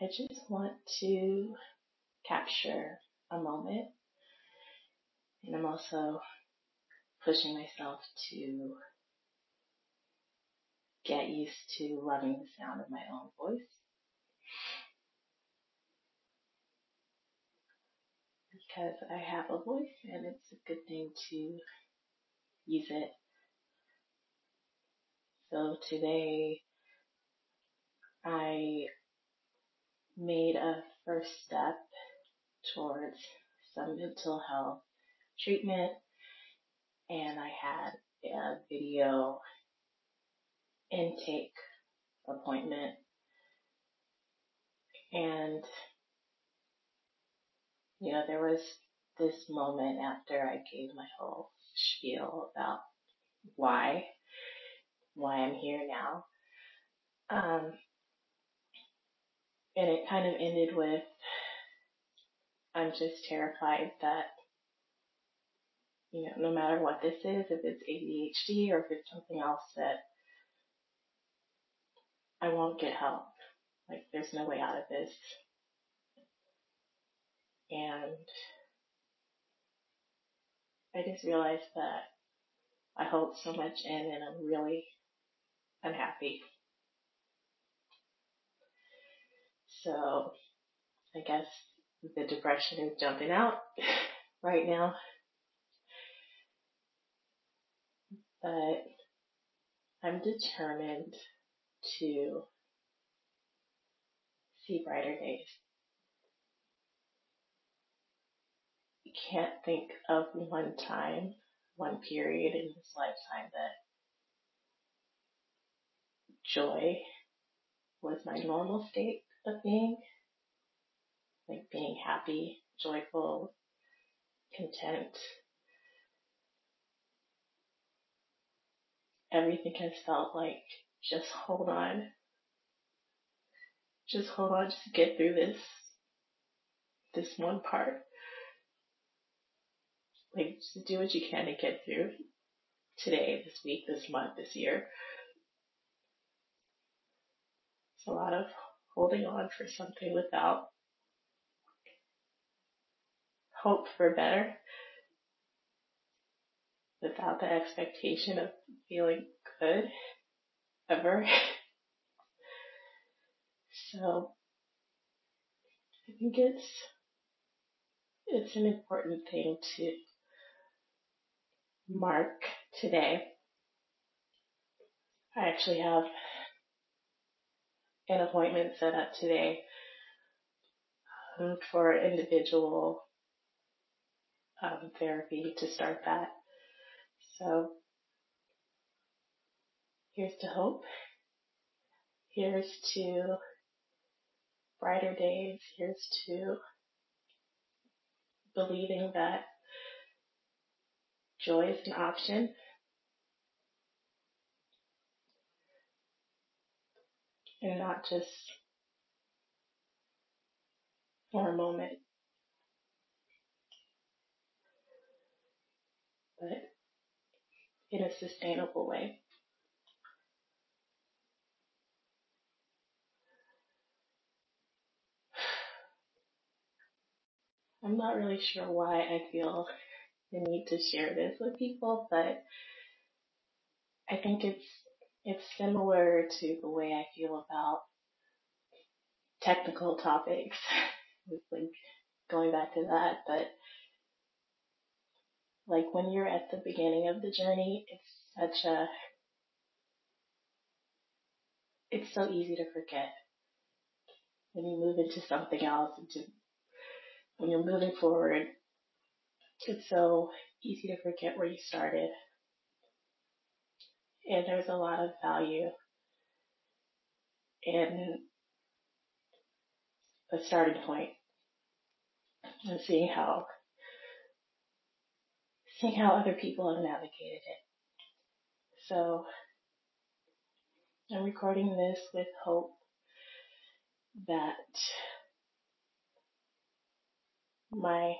I just want to capture a moment and I'm also pushing myself to get used to loving the sound of my own voice. Because I have a voice and it's a good thing to use it. So today I made a first step towards some mental health treatment. And I had a video intake appointment. And you know there was this moment after I gave my whole spiel about why why I'm here now. Um and it kind of ended with I'm just terrified that you know no matter what this is if it's ADHD or if it's something else that I won't get help like there's no way out of this and I just realized that I hold so much in and I'm really unhappy. So I guess the depression is jumping out right now. But I'm determined to see brighter days. I can't think of one time, one period in this lifetime that joy was my normal state of being. Like being happy, joyful, content. Everything has felt like just hold on. Just hold on, just get through this, this one part. Like, just do what you can to get through today, this week, this month, this year. It's a lot of holding on for something without hope for better, without the expectation of feeling good ever. so I think it's it's an important thing to mark today. I actually have an appointment set up today um, for individual um, therapy to start that. So here's to hope. Here's to brighter days. Here's to believing that joy is an option. Not just for a moment, but in a sustainable way. I'm not really sure why I feel the need to share this with people, but I think it's it's similar to the way I feel about technical topics. like going back to that, but like when you're at the beginning of the journey, it's such a it's so easy to forget when you move into something else into when you're moving forward it's so easy to forget where you started and there's a lot of value in a starting point and seeing how seeing how other people have navigated it. So I'm recording this with hope that my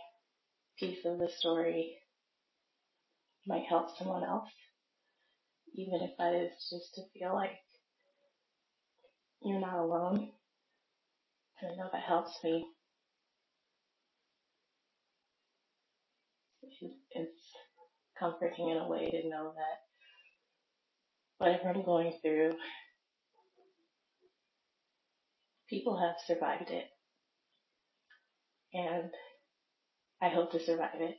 piece of the story might help someone else, even if that is just to feel like you're not alone I know that helps me. It's comforting in a way to know that whatever I'm going through, people have survived it. And I hope to survive it.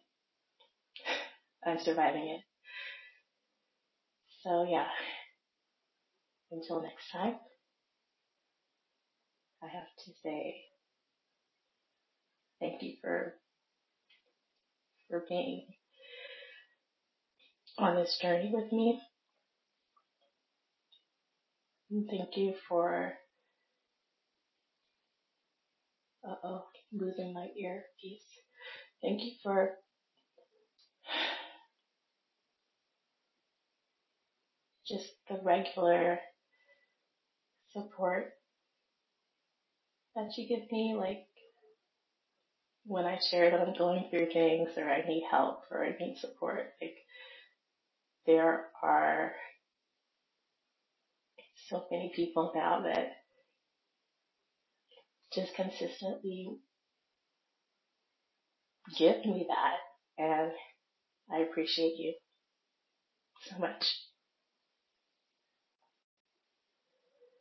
I'm surviving it. So yeah, until next time, I have to say thank you for, for being on this journey with me. And thank you for, uh oh, losing my earpiece. Thank you for just the regular support that you give me, like when I share that I'm going through things or I need help or I need support. Like there are so many people now that just consistently give me that and I appreciate you so much.